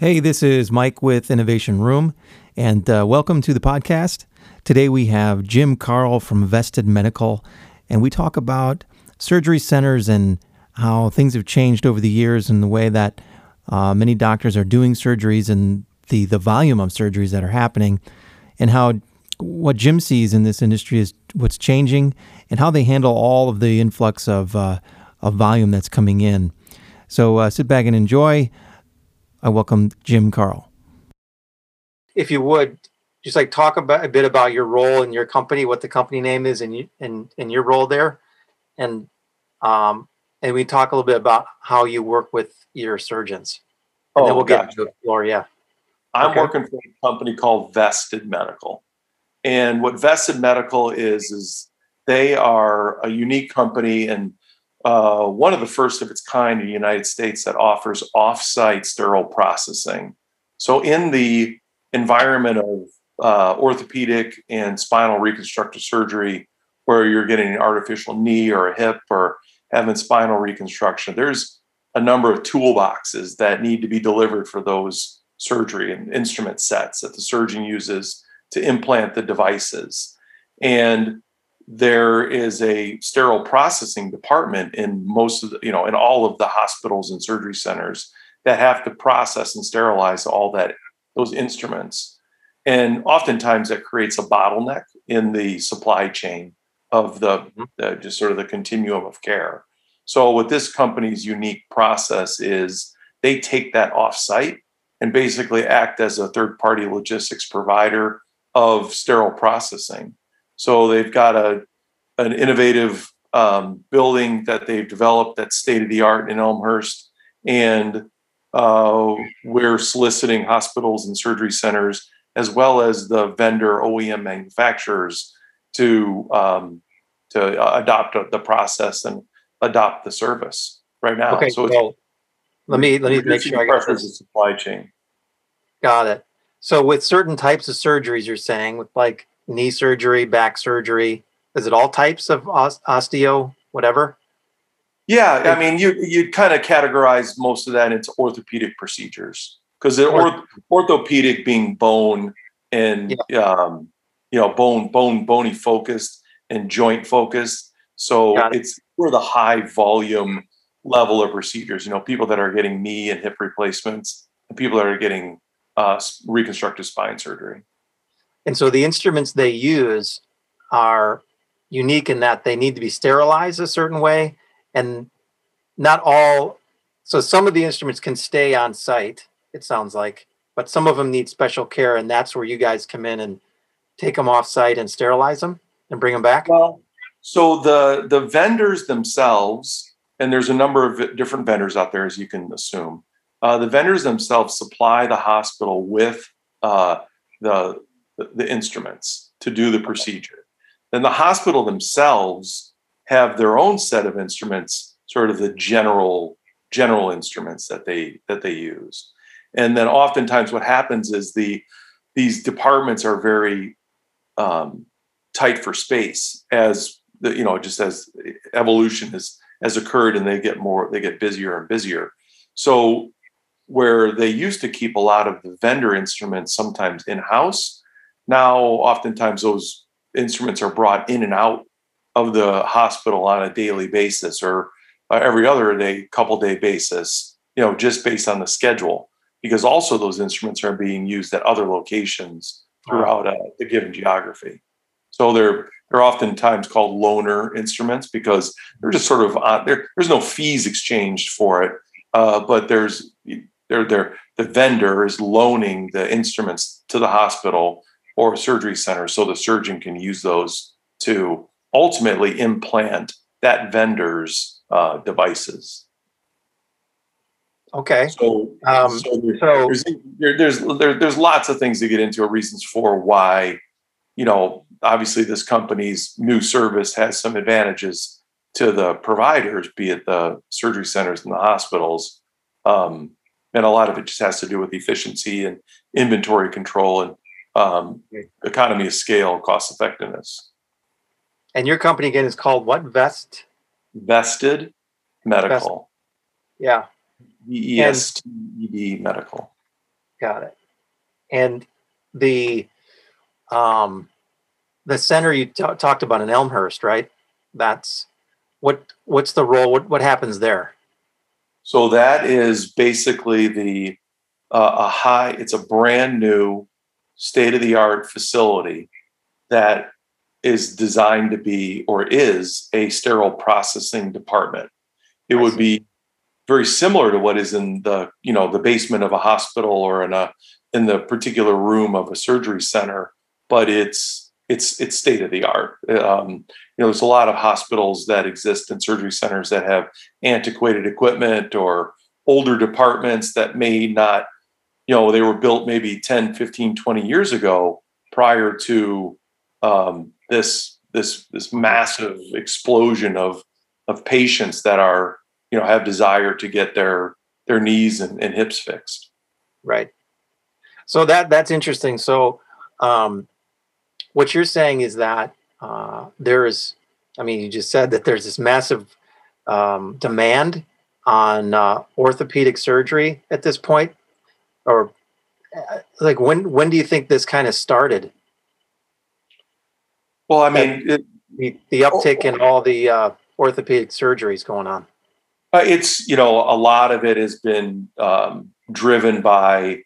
Hey, this is Mike with Innovation Room, and uh, welcome to the podcast. Today we have Jim Carl from Vested Medical, and we talk about surgery centers and how things have changed over the years and the way that uh, many doctors are doing surgeries and the, the volume of surgeries that are happening, and how what Jim sees in this industry is what's changing and how they handle all of the influx of, uh, of volume that's coming in. So uh, sit back and enjoy. I welcome Jim Carl. If you would, just like talk about a bit about your role in your company, what the company name is, and you and and your role there, and um, and we talk a little bit about how you work with your surgeons. And oh, then we'll gotcha. get into the floor. Yeah. I'm Okay. working for a company called Vested Medical. And what Vested Medical is, is they are a unique company and uh, one of the first of its kind in the United States that offers off-site sterile processing. So in the environment of uh, orthopedic and spinal reconstructive surgery, where you're getting an artificial knee or a hip or having spinal reconstruction, there's a number of toolboxes that need to be delivered for those surgery and instrument sets that the surgeon uses to implant the devices. And there is a sterile processing department in most of the, you know, in all of the hospitals and surgery centers that have to process and sterilize all that, those instruments. And oftentimes that creates a bottleneck in the supply chain of the, mm-hmm. the just sort of the continuum of care. So what this company's unique process is they take that offsite and basically act as a third party logistics provider of sterile processing. So they've got a an innovative um, building that they've developed that's state of the art in Elmhurst, and uh, we're soliciting hospitals and surgery centers as well as the vendor OEM manufacturers to um, to uh, adopt the process and adopt the service right now. Okay. so let me let me make sure I got this. supply chain. Got it. So with certain types of surgeries, you're saying with like knee surgery, back surgery, is it all types of osteo, whatever? Yeah, I mean, you you kind of categorize most of that into orthopedic procedures because the Orth- orth- orthopedic being bone and um, you know bone bone bony focused and joint focused. So it. it's for the high volume level of procedures. You know, people that are getting knee and hip replacements, and people that are getting uh, reconstructive spine surgery. And so the instruments they use are unique in that they need to be sterilized a certain way and not all so some of the instruments can stay on site it sounds like but some of them need special care and that's where you guys come in and take them off site and sterilize them and bring them back Well, so the the vendors themselves, and there's a number of different vendors out there, as you can assume. Uh, the vendors themselves supply the hospital with uh, the the instruments to do the procedure. Then the hospital themselves have their own set of instruments, sort of the general general instruments that they that they use. And then oftentimes what happens is the these departments are very um, tight for space as the you know just as evolution has has occurred and they get more they get busier and busier so where they used to keep a lot of the vendor instruments sometimes in house now oftentimes those instruments are brought in and out of the hospital on a daily basis or uh, every other day couple day basis you know just based on the schedule because also those instruments are being used at other locations throughout uh, the given geography so they're they're oftentimes called loaner instruments because they're just sort of on there. There's no fees exchanged for it, uh, but there's they're, they're the vendor is loaning the instruments to the hospital or surgery center so the surgeon can use those to ultimately implant that vendor's uh, devices. okay So, Um, so, there- so there's there, there's there, there's lots of things to get into or reasons for why you know obviously this company's new service has some advantages to the providers be it the surgery centers and the hospitals um, and a lot of it just has to do with efficiency and inventory control and um, economy of scale cost effectiveness and your company again is called what vest vested medical yeah v-e-s-t-e-d medical Got it. And the um, the center you t- talked about in Elmhurst, right? That's what what's the role? What what happens there? So that is basically the uh, a high. It's a brand new, state of the art facility that is designed to be or is a sterile processing department. It would be very similar to what is in the you know the basement of a hospital or in a in the particular room of a surgery center, but it's it's it's state of the art. Um, you know, there's a lot of hospitals that exist in surgery centers that have antiquated equipment or older departments that may not, you know, they were built maybe 10, 15, 20 years ago prior to um, this this this massive explosion of of patients that are you know have desire to get their their knees and, and hips fixed. Right. So that that's interesting. So um, what you're saying is that uh, there is, I mean, you just said that there's this massive um, demand on uh, orthopedic surgery at this point, or uh, like when when do you think this kind of started? Well, I mean, it, the, the, uptick in all the uh, orthopedic surgeries going on. Uh, it's you know a lot of it has been um, driven by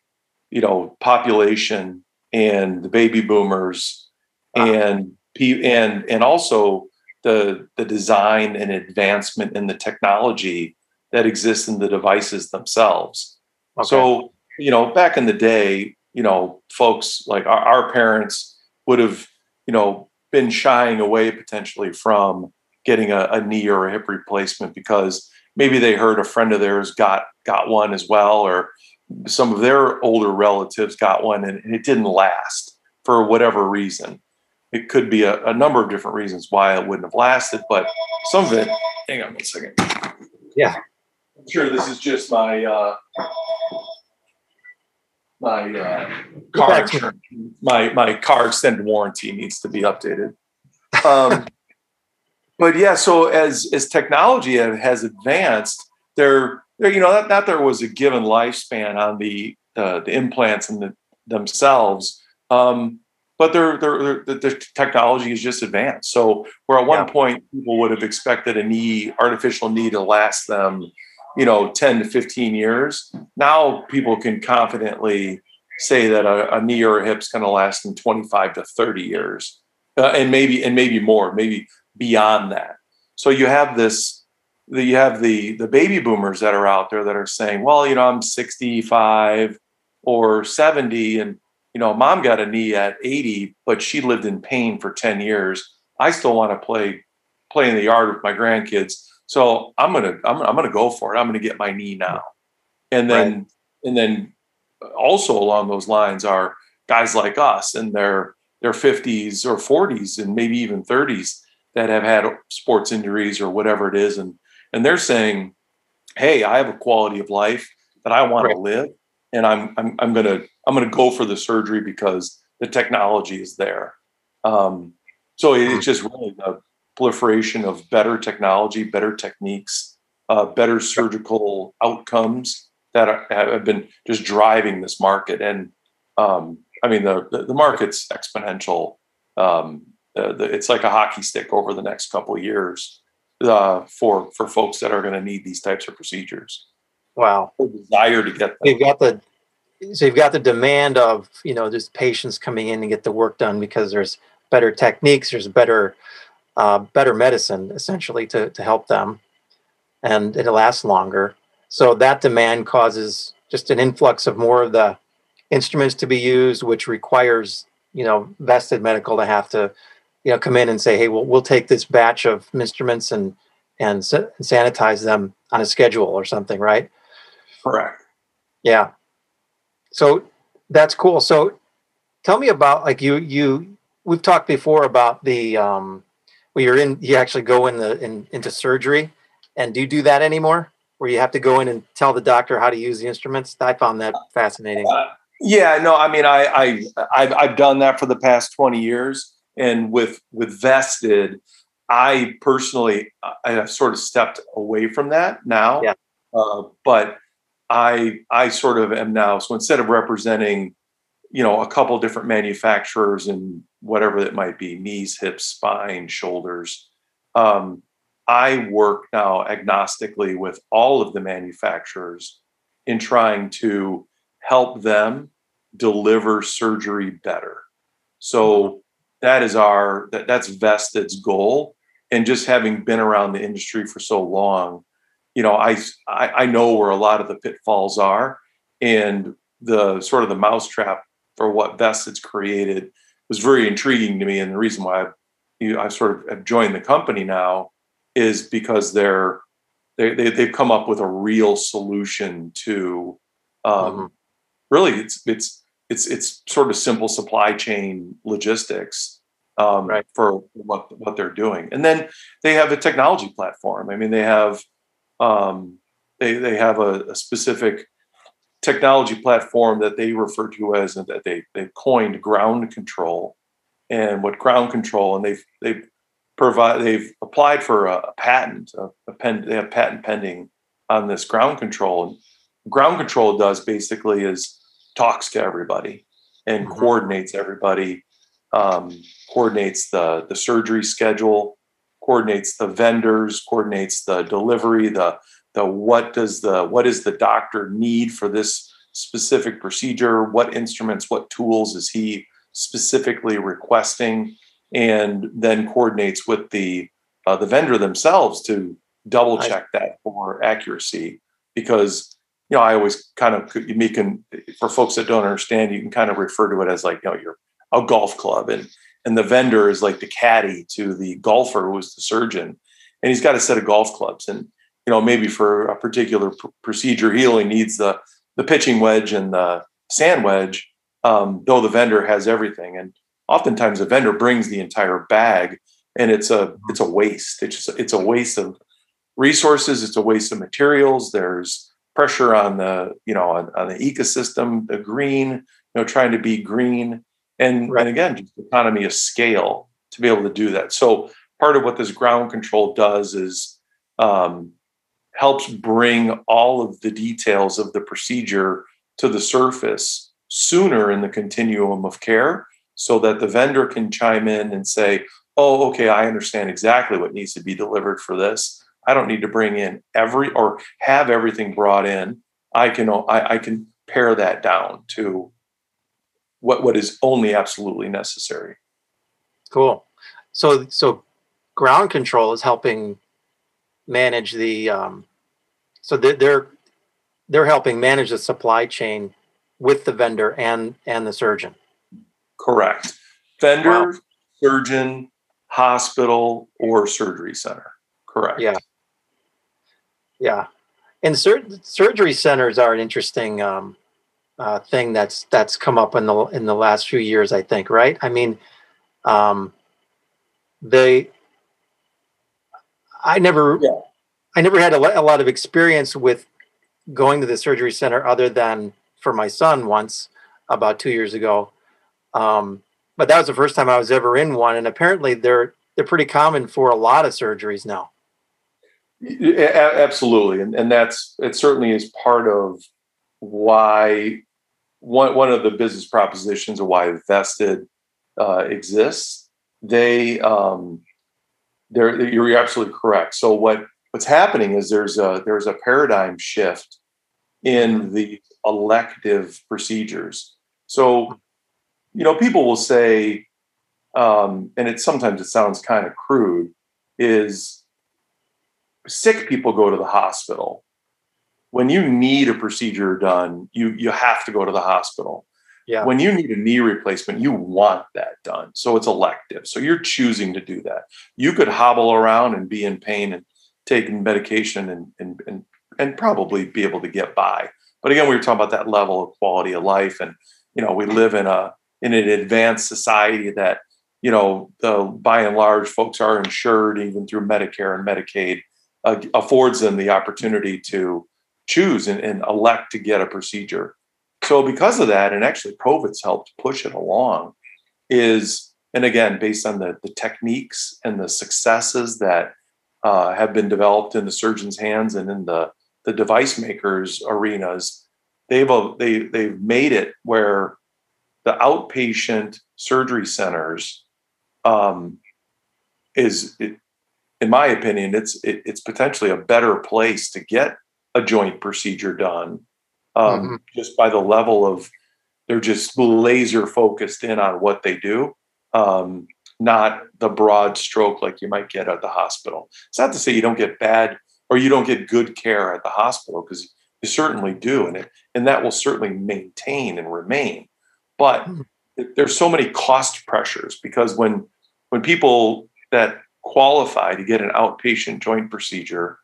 you know population and the baby boomers wow. and and and also the the design and advancement in the technology that exists in the devices themselves. Okay. So you know back in the day, you know folks like our, our parents would have you know been shying away potentially from getting a, a knee or a hip replacement because maybe they heard a friend of theirs got got one as well or some of their older relatives got one and, and it didn't last for whatever reason. It could be a, a, number of different reasons why it wouldn't have lasted but some of it hang on one second. Yeah. I'm sure this is just my uh my uh car my my car extended warranty needs to be updated um but yeah, so as as technology has advanced, there, there you know, not, not there was a given lifespan on the uh, the implants and the, themselves, um, but their their the technology has just advanced. So where at one yeah. point people would have expected a knee, artificial knee, to last them, you know, ten to fifteen years, now people can confidently say that a, a knee or a hip's going to last twenty five to thirty years, uh, and maybe and maybe more, maybe beyond that. So you have this, you have the the baby boomers that are out there that are saying, well, you know, I'm 65 or 70, and you know, mom got a knee at 80, but she lived in pain for 10 years. I still want to play play in the yard with my grandkids. So I'm gonna I'm, I'm gonna go for it. I'm gonna get my knee now. And then right. and then also along those lines are guys like us in their their 50s or 40s and maybe even 30s that have had sports injuries or whatever it is and and they're saying hey i have a quality of life that i want right. to live and i'm i'm, I'm going to i'm to go for the surgery because the technology is there um, so it's hmm. just really the proliferation of better technology better techniques uh, better surgical outcomes that are, have been just driving this market and um, i mean the, the, market's exponential um, uh, the, it's like a hockey stick over the next couple of years uh, for for folks that are going to need these types of procedures. Wow, the desire to get them. You've got the so you've got the demand of you know just patients coming in and get the work done because there's better techniques, there's better uh, better medicine essentially to to help them, and it lasts longer. So that demand causes just an influx of more of the instruments to be used, which requires you know vested medical to have to you know come in and say hey we'll, we'll take this batch of instruments and and sanitize them on a schedule or something right? Correct. Yeah. So that's cool. So tell me about like you you we've talked before about the um where you're in you actually go in the in, into surgery. And do you do that anymore? Where you have to go in and tell the doctor how to use the instruments? I found that fascinating. Uh, yeah no i mean I, I I've, I've done that for the past 20 years. And with with vested i personally i have sort of stepped away from that now. Yeah. uh, but I I sort of am now. So instead of representing, you know, a couple different manufacturers and whatever it might be, knees, hips, spine, shoulders, um, I work now agnostically with all of the manufacturers in trying to help them deliver surgery better. So that is our that, that's Vested's goal. And just having been around the industry for so long, you know, I, I I know where a lot of the pitfalls are, and the sort of the mousetrap for what Vested's created was very intriguing to me. And the reason why I've, you know, I've sort of have joined the company now is because they're they, they they've come up with a real solution to um, mm-hmm. really it's it's it's it's sort of simple supply chain logistics um, right. for what what they're doing, and then they have a technology platform. I mean, they have um, they they have a, a specific technology platform that they refer to as and that they they coined ground control, and what ground control, and they've they've provide they've applied for a, a patent, a, a pen, they have patent pending on this ground control. And ground control does basically is talks to everybody and mm-hmm. coordinates everybody, um, coordinates the the surgery schedule, coordinates the vendors, coordinates the delivery, the the what does the what is the doctor need for this specific procedure, what instruments, what tools is he specifically requesting, and then coordinates with the uh, the vendor themselves to double check that for accuracy. Because you know, I always kind of you can for folks that don't understand, you can kind of refer to it as like you know you're a golf club, and and the vendor is like the caddy to the golfer who's the surgeon, and he's got a set of golf clubs, and you know maybe for a particular pr- procedure he only needs the the pitching wedge and the sand wedge, um, though the vendor has everything, and oftentimes the vendor brings the entire bag, and it's a it's a waste. It's just, it's a waste of resources. It's a waste of materials. There's pressure on the you know on, on the ecosystem the green you know trying to be green and right. and again just economy of scale to be able to do that so part of what this ground control does is um, helps bring all of the details of the procedure to the surface sooner in the continuum of care so that the vendor can chime in and say oh okay i understand exactly what needs to be delivered for this I don't need to bring in every or have everything brought in. I can I, I can pare that down to what what is only absolutely necessary. Cool. So so ground control is helping manage the um, so they're they're helping manage the supply chain with the vendor and and the surgeon. Correct. Vendor, wow. surgeon, hospital, or surgery center. Correct. Yeah. Yeah, and sur- surgery centers are an interesting um, uh, thing that's that's come up in the in the last few years. I think, right? I mean, um, they. I never, yeah. I never had a, a lot of experience with going to the surgery center other than for my son once about two years ago. Um, but that was the first time I was ever in one, and apparently they're they're pretty common for a lot of surgeries now. Absolutely, and and that's it. Certainly is part of why one one of the business propositions of why Vested uh, exists. They um, they're you're absolutely correct. So what what's happening is there's a there's a paradigm shift in the elective procedures. So you know people will say, um, and it sometimes it sounds kind of crude, is sick people go to the hospital. When you need a procedure done, you you have to go to the hospital. Yeah. When you need a knee replacement, you want that done. So it's elective. So you're choosing to do that. You could hobble around and be in pain and taking medication and and and, and probably be able to get by. But again, we were talking about that level of quality of life. And you know, we live in a in an advanced society that, you know, by and large folks are insured even through Medicare and Medicaid uh, affords them the opportunity to choose and, and, elect to get a procedure. So because of that, and actually COVID's helped push it along, is and again based on the, the techniques and the successes that uh, have been developed in the surgeon's hands and in the the device makers arenas, they've they they've made it where the outpatient surgery centers um, is, it, in my opinion, it's it, it's potentially a better place to get a joint procedure done, um, mm-hmm. just by the level of they're just laser focused in on what they do, um, not the broad stroke like you might get at the hospital. It's not to say you don't get bad or you don't get good care at the hospital because you certainly do, and it and that will certainly maintain and remain. But mm-hmm. there's so many cost pressures because when when people that qualify to get an outpatient joint procedure,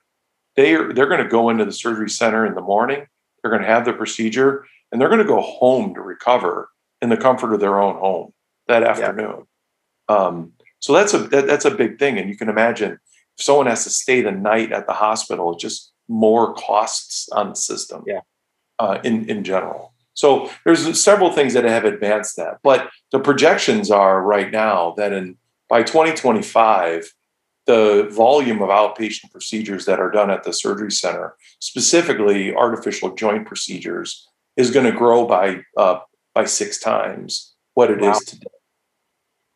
they are, they're going to go into the surgery center in the morning. They're going to have the procedure, and they're going to go home to recover in the comfort of their own home that afternoon. Yeah. Um, so that's a that, that's a big thing, and you can imagine if someone has to stay the night at the hospital, it's just more costs on the system. Yeah. Uh, in in general. So there's several things that have advanced that, but the projections are right now that in by 2025, the volume of outpatient procedures that are done at the surgery center, specifically artificial joint procedures, is going to grow by uh, by six times what it wow. is today.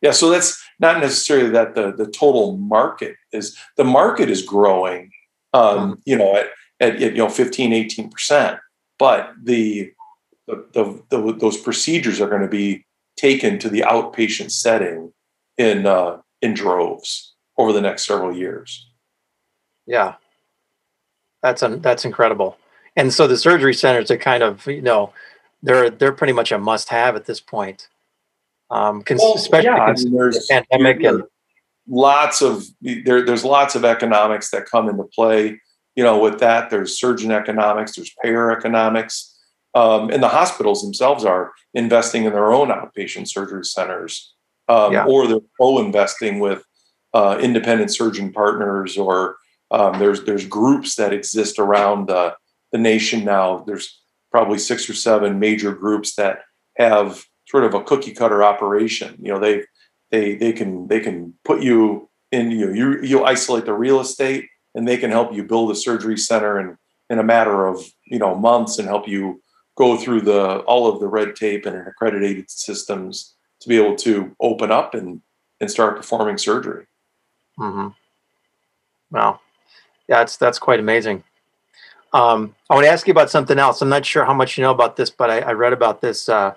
Yeah, so that's not necessarily that the the total market is the market is growing, um, mm-hmm. you know, at, at, you know 15, 18 percent, but the the, the, the those procedures are going to be taken to the outpatient setting in uh, in droves over the next several years. Yeah, that's un- that's incredible. And so the surgery centers are kind of you know they're they're pretty much a must have at this point. Um, cons- well, especially yeah, I mean, there's, the pandemic and lots of there, there's lots of economics that come into play. You know, with that, there's surgeon economics, there's payer economics, um, and the hospitals themselves are investing in their own outpatient surgery centers um, yeah. or they're co-investing with uh, independent surgeon partners, or um, there's there's groups that exist around the, the nation now. There's probably six or seven major groups that have sort of a cookie cutter operation. You know, they they they can they can put you in you know, you you isolate the real estate, and they can help you build a surgery center in in a matter of you know months and help you go through the all of the red tape and accredited systems to be able to open up and and start performing surgery. Mm-hmm. Wow, yeah, that's that's quite amazing. Um, I want to ask you about something else. I'm not sure how much you know about this, but I, I read about this. Uh,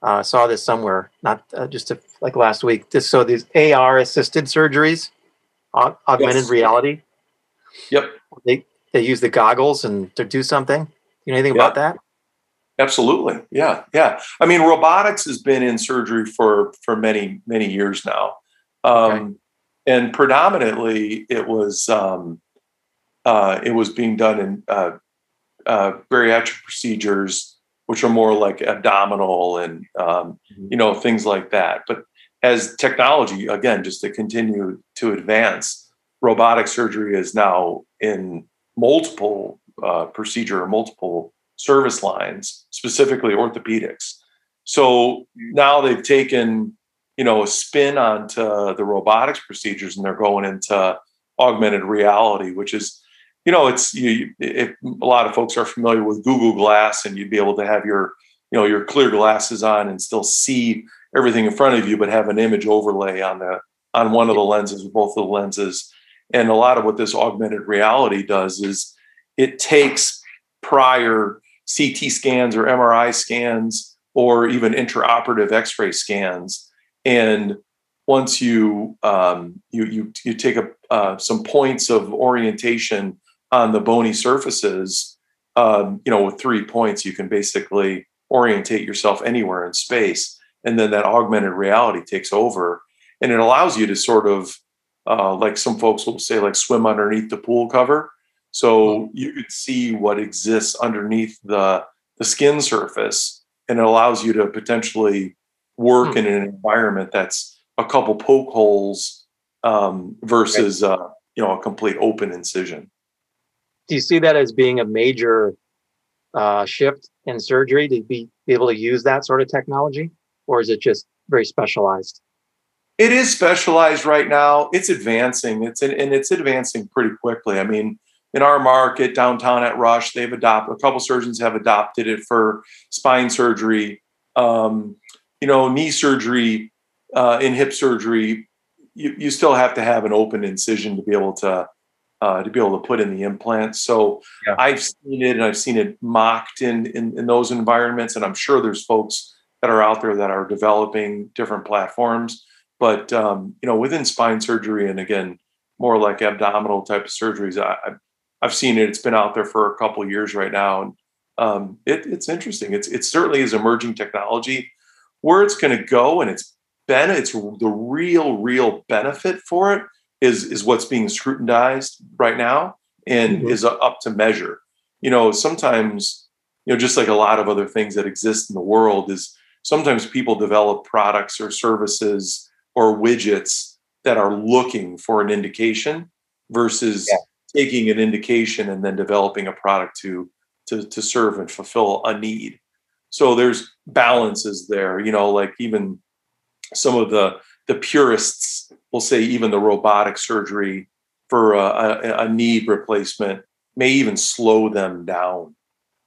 uh, saw this somewhere, not uh, just like last week. Just so these AR assisted surgeries, augmented yes. reality. Yep. They they use the goggles and to do something. You know anything about that? Absolutely. Yeah. Yeah. I mean, robotics has been in surgery for, for many, many years now. Um, okay. And predominantly it was, um, uh, it was being done in uh, uh, bariatric procedures, which are more like abdominal and, um, mm-hmm. you know, things like that. But as technology, again, just to continue to advance, robotic surgery is now in multiple uh, procedure, or multiple service lines, specifically orthopedics. So now they've taken, you know, a spin onto the robotics procedures and they're going into augmented reality, which is, you know, it's you, if a lot of folks are familiar with Google Glass and you'd be able to have your, you know, your clear glasses on and still see everything in front of you, but have an image overlay on the on one of the lenses, or both of the lenses. And a lot of what this augmented reality does is it takes prior CT scans or MRI scans or even intraoperative X-ray scans. And once you um, you you you take a, uh, some points of orientation on the bony surfaces, um, you know, with three points, you can basically orientate yourself anywhere in space, and then that augmented reality takes over, and it allows you to sort of, uh, like some folks will say, like swim underneath the pool cover. So hmm. you could see what exists underneath the, the skin surface, and it allows you to potentially work hmm. in an environment that's a couple poke holes um, versus right. uh, you know a complete open incision. Do you see that as being a major uh, shift in surgery to be, be able to use that sort of technology, or is it just very specialized? It is specialized right now. It's advancing. It's and it's advancing pretty quickly. I mean, in our market downtown at Rush, they've adopted a couple surgeons have adopted it for spine surgery. Um, you know, knee surgery, uh, in hip surgery, you, you still have to have an open incision to be able to uh, to be able to put in the implant. So yeah. I've seen it and I've seen it mocked in, in, in those environments, and I'm sure there's folks that are out there that are developing different platforms. But um, you know, within spine surgery, and again, more like abdominal type of surgeries, I, I've seen it. It's been out there for a couple years right now, and um, it, it's interesting. It's it certainly is emerging technology. Where it's going to go, and it's been it's the real real benefit for it is is what's being scrutinized right now and mm-hmm. is up to measure. You know, sometimes you know just like a lot of other things that exist in the world is sometimes people develop products or services or widgets that are looking for an indication versus yeah. taking an indication and then developing a product to to to serve and fulfill a need. So there's balances there, you know, like even some of the the purists will say even the robotic surgery for a, a, a knee replacement may even slow them down.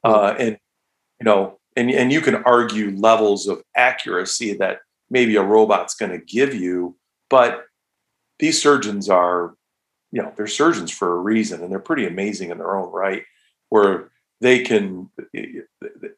Mm-hmm. Uh, and you know, and and you can argue levels of accuracy that maybe a robot's going to give you, but these surgeons are, you know, they're surgeons for a reason, and they're pretty amazing in their own right. Where they can,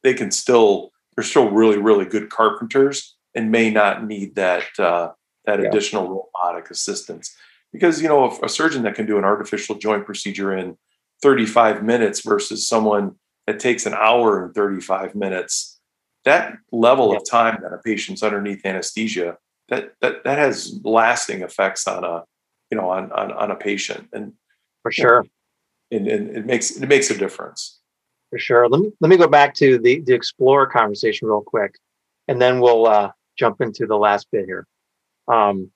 they can still, they're still really, really good carpenters, and may not need that uh, that yeah. additional robotic assistance because you know a, a surgeon that can do an artificial joint procedure in 35 minutes versus someone that takes an hour and 35 minutes that level yeah. of time that a patient's underneath anesthesia that that that has lasting effects on a you know on on, on a patient and for sure and, and it makes it makes a difference for sure let me let me go back to the the explorer conversation real quick and then we'll uh jump into the last bit here um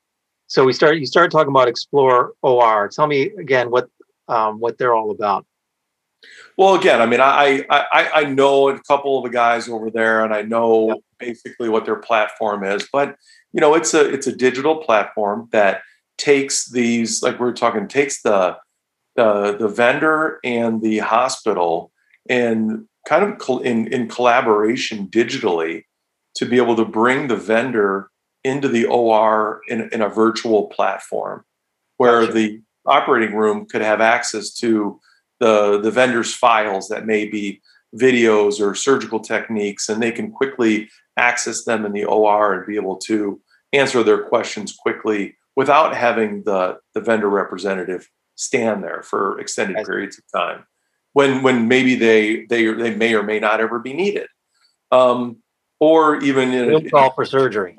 so we start you started talking about explore or tell me again what um what they're all about well, again, I mean, I, I I know a couple of the guys over there, and I know yep. basically what their platform is. But you know, it's a it's a digital platform that takes these, like we are talking, takes the the the vendor and the hospital and kind of in in collaboration digitally to be able to bring the vendor into the OR in, in a virtual platform where gotcha. the operating room could have access to the the vendor's files that may be videos or surgical techniques and they can quickly access them in the OR and be able to answer their questions quickly without having the the vendor representative stand there for extended periods of time when when maybe they they they may or may not ever be needed um, or even in a call for surgery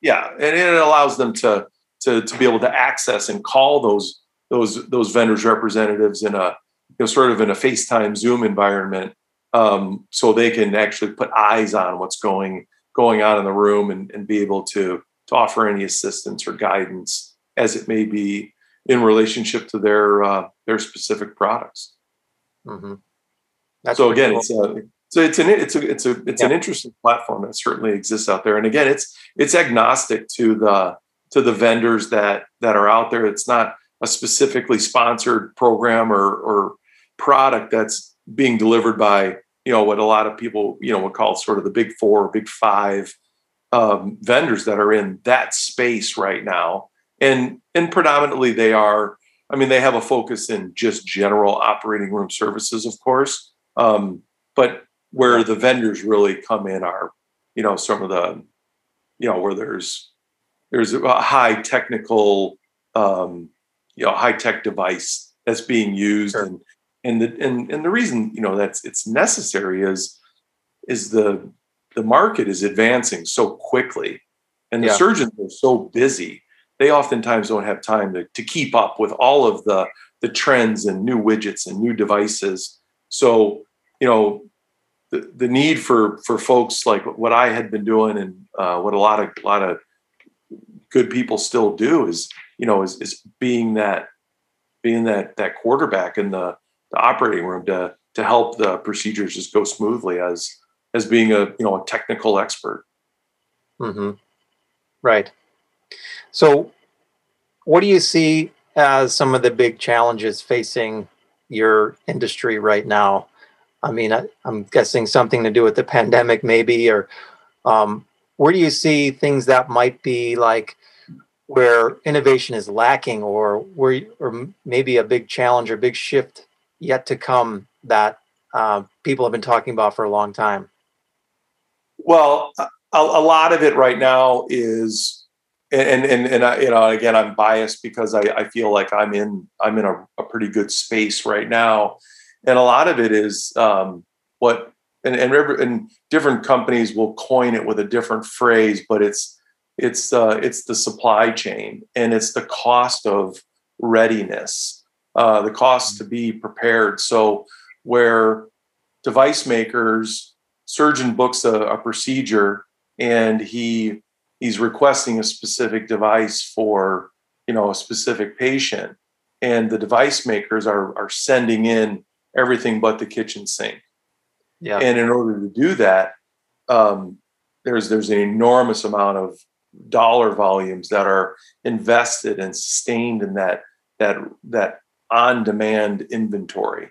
yeah and it allows them to to to be able to access and call those those those vendors representatives in a you know, sort of in a FaceTime Zoom environment, um, so they can actually put eyes on what's going going on in the room and, and be able to to offer any assistance or guidance as it may be in relationship to their uh, their specific products. Mm-hmm. so again, cool. it's a so it's an it's a it's a it's yeah. an interesting platform that certainly exists out there. And again, it's it's agnostic to the to the vendors that that are out there. It's not a specifically sponsored program or or product that's being delivered by you know what a lot of people you know would call sort of the big four or big five um, vendors that are in that space right now and and predominantly they are i mean they have a focus in just general operating room services of course um, but where the vendors really come in are you know some of the you know where there's there's a high technical um, you know high tech device that's being used sure. and and the and, and the reason you know that's it's necessary is is the the market is advancing so quickly and the yeah. surgeons are so busy they oftentimes don't have time to, to keep up with all of the the trends and new widgets and new devices so you know the, the need for for folks like what i had been doing and uh, what a lot of a lot of good people still do is you know is, is being that being that that quarterback in the the operating room to to help the procedures just go smoothly as as being a you know a technical expert. Mm-hmm. Right. So, what do you see as some of the big challenges facing your industry right now? I mean, I, am guessing something to do with the pandemic, maybe, or um, where do you see things that might be like where innovation is lacking, or where, or maybe a big challenge or big shift yet to come that uh, people have been talking about for a long time? Well, a, a lot of it right now is and and and I, you know again i'm biased because i, I feel like i'm in i'm in a, a, pretty good space right now. And a lot of it is um, what and, and and different companies will coin it with a different phrase but it's it's uh, it's the supply chain and it's the cost of readiness uh, the cost to be prepared. So where device makers surgeon books a, a procedure and he he's requesting a specific device for you know a specific patient. And the device makers are are sending in everything but the kitchen sink. Yeah. And in order to do that um, there's there's an enormous amount of dollar volumes that are invested and sustained in that that that on demand inventory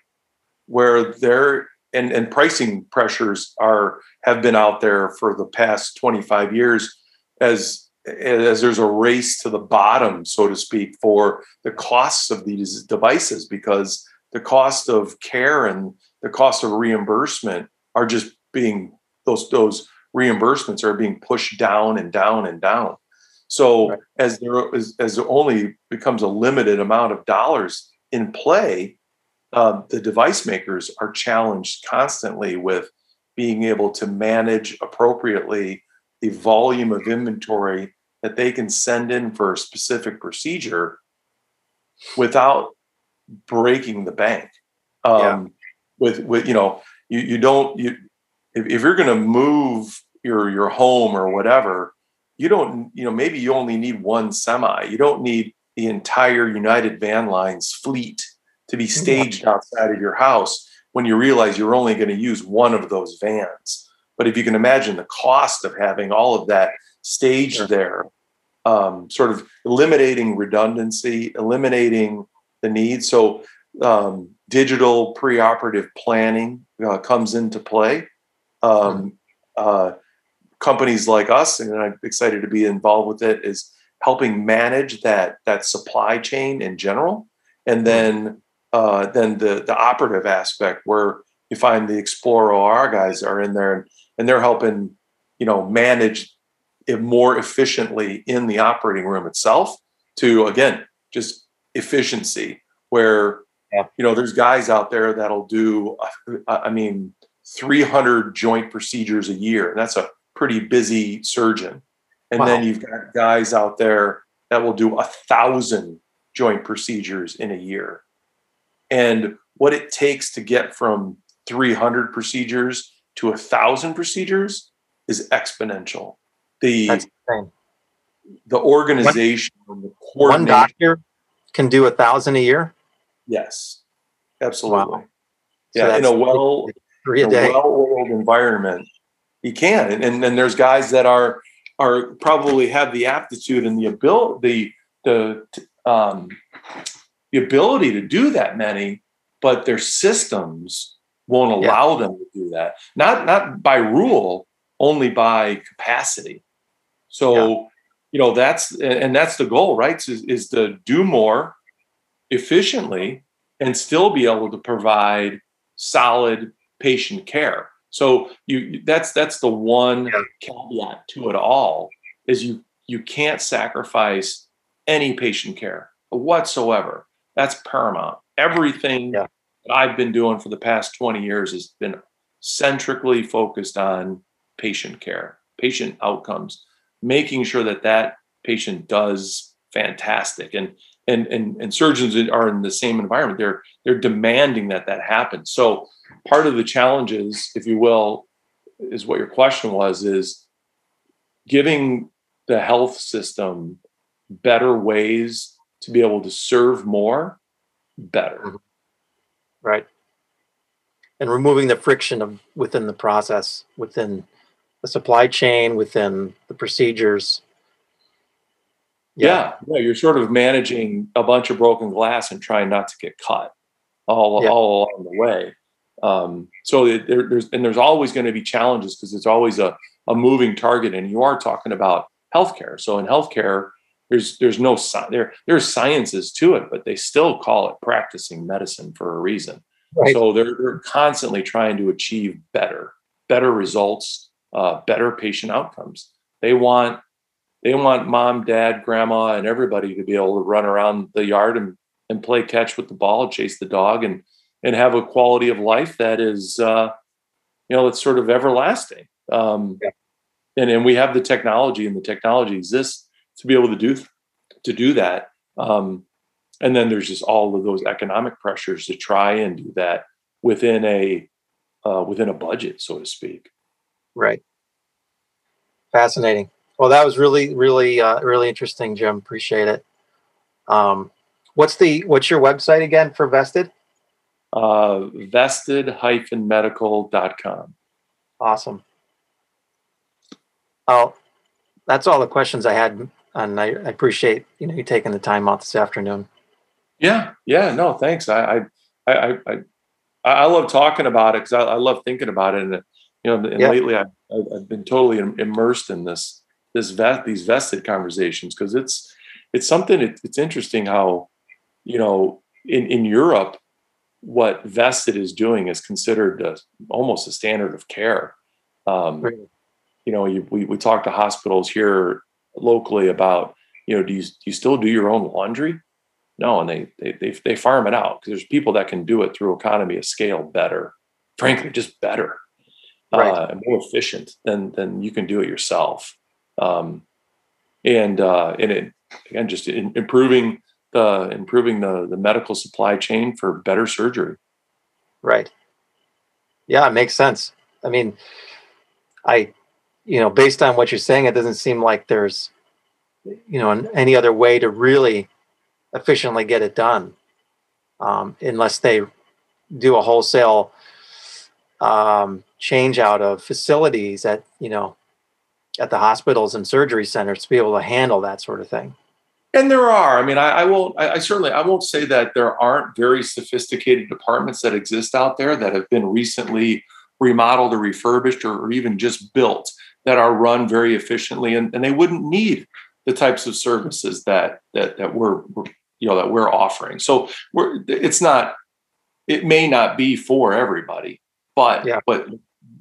where there and, and pricing pressures are have been out there for the past 25 years as as there's a race to the bottom, so to speak, for the costs of these devices because the cost of care and the cost of reimbursement are just being those those reimbursements are being pushed down and down and down. So right. as there as, as there only becomes a limited amount of dollars in play, uh, the device makers are challenged constantly with being able to manage appropriately the volume of inventory that they can send in for a specific procedure without breaking the bank. Um, yeah. With with you know you you don't you if, if you're going to move your your home or whatever, you don't you know maybe you only need one semi. You don't need the entire United Van Lines fleet to be staged outside of your house when you realize you're only going to use one of those vans. But if you can imagine the cost of having all of that staged sure. there, um, sort of eliminating redundancy, eliminating the need. So um, digital preoperative planning uh, comes into play. Um, uh, companies like us, and I'm excited to be involved with it, is helping manage that that supply chain in general, and then uh, then the the operative aspect where you find the Explore OR guys are in there and and they're helping you know manage it more efficiently in the operating room itself to again just efficiency where yeah. you know there's guys out there that'll do i mean 300 joint procedures a year and that's a pretty busy surgeon and wow. then you've got guys out there that will do a thousand joint procedures in a year and what it takes to get from 300 procedures to a thousand procedures is exponential. The the organization, one, the one doctor can do a thousand a year. Yes, absolutely. Wow. Yeah, so in a well three a, a well-oiled environment, he can. And, and and there's guys that are are probably have the aptitude and the ability the the um, the ability to do that many, but their systems won't allow yeah. them to do that. Not not by rule, only by capacity. So, yeah. you know, that's and that's the goal, right? Is, is to do more efficiently and still be able to provide solid patient care. So you that's that's the one yeah. caveat to it all is you you can't sacrifice any patient care whatsoever. That's paramount. Everything yeah I've been doing for the past 20 years has been centrically focused on patient care, patient outcomes, making sure that that patient does fantastic. And and and, and surgeons are in the same environment. They're they're demanding that that happens. So part of the challenges, if you will, is what your question was, is giving the health system better ways to be able to serve more better. Mm-hmm. Right and removing the friction of within the process within the supply chain within the procedures yeah. yeah. yeah you're sort of managing a bunch of broken glass and trying not to get cut all Yeah. all along the way. Um, so there, there's and there's always going to be challenges because it's always a a moving target, and you are talking about healthcare. So in healthcare, there's there's no there there's sciences to it, but they still call it practicing medicine for a reason. Right. So they're, they're constantly trying to achieve better, better results, uh, better patient outcomes. They want they want mom, dad, grandma, and everybody to be able to run around the yard and, and play catch with the ball, chase the dog, and and have a quality of life that is uh, you know it's sort of everlasting. Um, Yeah. And and we have the technology, and the technology exists to be able to do to do that. Um, and then there's just all of those economic pressures to try and do that within a uh, within a budget, so to speak. Right. Fascinating. Well, that was really, really, uh, really interesting, Jim. Appreciate it. Um, what's the what's your website again for Vested? Uh, vested-medical.com. Awesome. Oh, that's all the questions I had, and I, I appreciate you know you taking the time out this afternoon. Yeah, yeah, no, thanks. I I I I, I love talking about it because I, I love thinking about it, and you know, and Yeah. lately I've, I've I've been totally immersed in this this vet these vested conversations because it's it's something it, it's interesting how you know in in Europe what vested is doing is considered a, almost a standard of care. Um, Really? you know, you, we we talk to hospitals here locally about you know do you do you still do your own laundry? No, and they they they, they farm it out because there's people that can do it through economy of scale better, frankly, just better, Right. uh, and more efficient than than you can do it yourself. Um, and uh, and it again just in, improving the improving the the medical supply chain for better surgery. Right. Yeah, it makes sense. I mean, I, you know, based on what you're saying, it doesn't seem like there's, you know, any other way to really efficiently get it done, um, unless they do a wholesale um, change out of facilities at, you know, at the hospitals and surgery centers to be able to handle that sort of thing. And there are. I mean, I, I won't. I, I certainly. I won't say that there aren't very sophisticated departments that exist out there that have been recently remodeled or refurbished or, or even just built that are run very efficiently, and, and they wouldn't need the types of services that that that we're, we're you know that we're offering. So we're. It's not. It may not be for everybody, but Yeah. but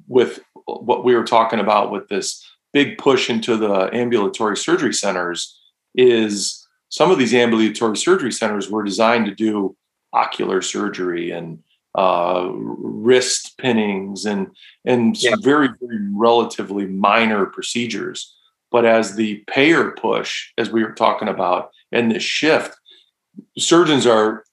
with what we were talking about with this big push into the ambulatory surgery centers is some of these ambulatory surgery centers were designed to do ocular surgery and uh, wrist pinnings and and Yeah. very very relatively minor procedures. But as the payer push, as we were talking about, and this shift, surgeons are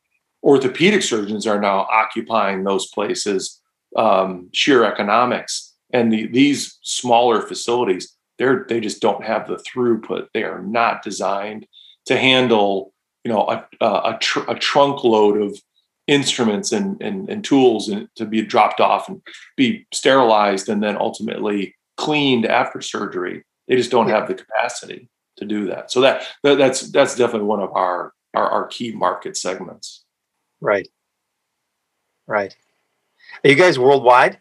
orthopedic surgeons are now occupying those places. Um, sheer economics and the, these smaller facilities, they're they just don't have the throughput. They are not designed to handle you know a a, a, tr- a trunk load of instruments and, and and tools and to be dropped off and be sterilized and then ultimately cleaned after surgery. They just don't have the capacity to do that. So that, that that's that's definitely one of our our, our key market segments. Right. Right. Are you guys worldwide?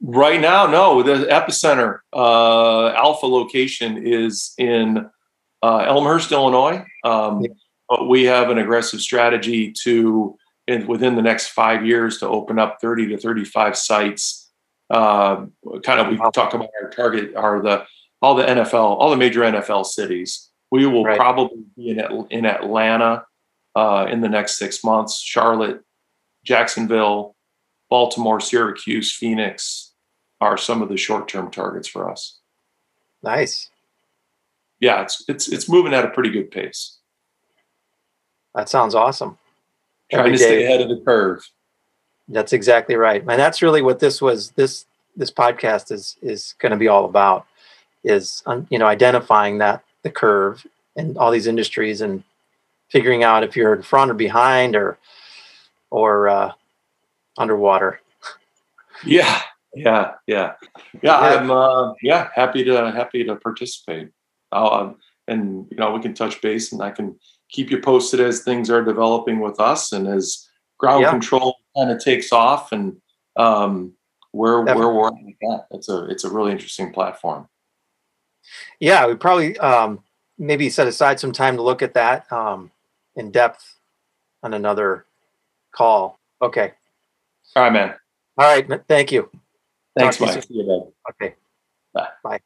Right now, no. The epicenter uh, alpha location is in uh, Elmhurst, Illinois. Um, Yeah. But we have an aggressive strategy to, in, within the next five years, to open up 30 to 35 sites. Uh, kind of, we talk about our target are the all the NFL, all the major NFL cities. We will Right. probably be in, At- in Atlanta uh, in the next six months. Charlotte, Jacksonville, Baltimore, Syracuse, Phoenix are some of the short-term targets for us. Nice. Yeah, it's it's it's moving at a pretty good pace. That sounds awesome. Trying Every to stay ahead of the curve. That's exactly right. And that's really what this was this this podcast is is going to be all about is um, you know identifying that the curve and all these industries and figuring out if you're in front or behind or or uh, underwater. Yeah, yeah, yeah, yeah. Yeah. I'm uh, yeah happy to happy to participate. I'll, um, and you know we can touch base, and I can keep you posted as things are developing with us, and as ground Yeah. control kind of takes off, and um, where Definitely. where we're at with that. It's a it's a really interesting platform. Yeah, we probably um, maybe set aside some time to look at that um, in depth on another call. Okay. All right, man. All right. Thank you. Thanks, you Mike. See you. Okay. Bye. Bye.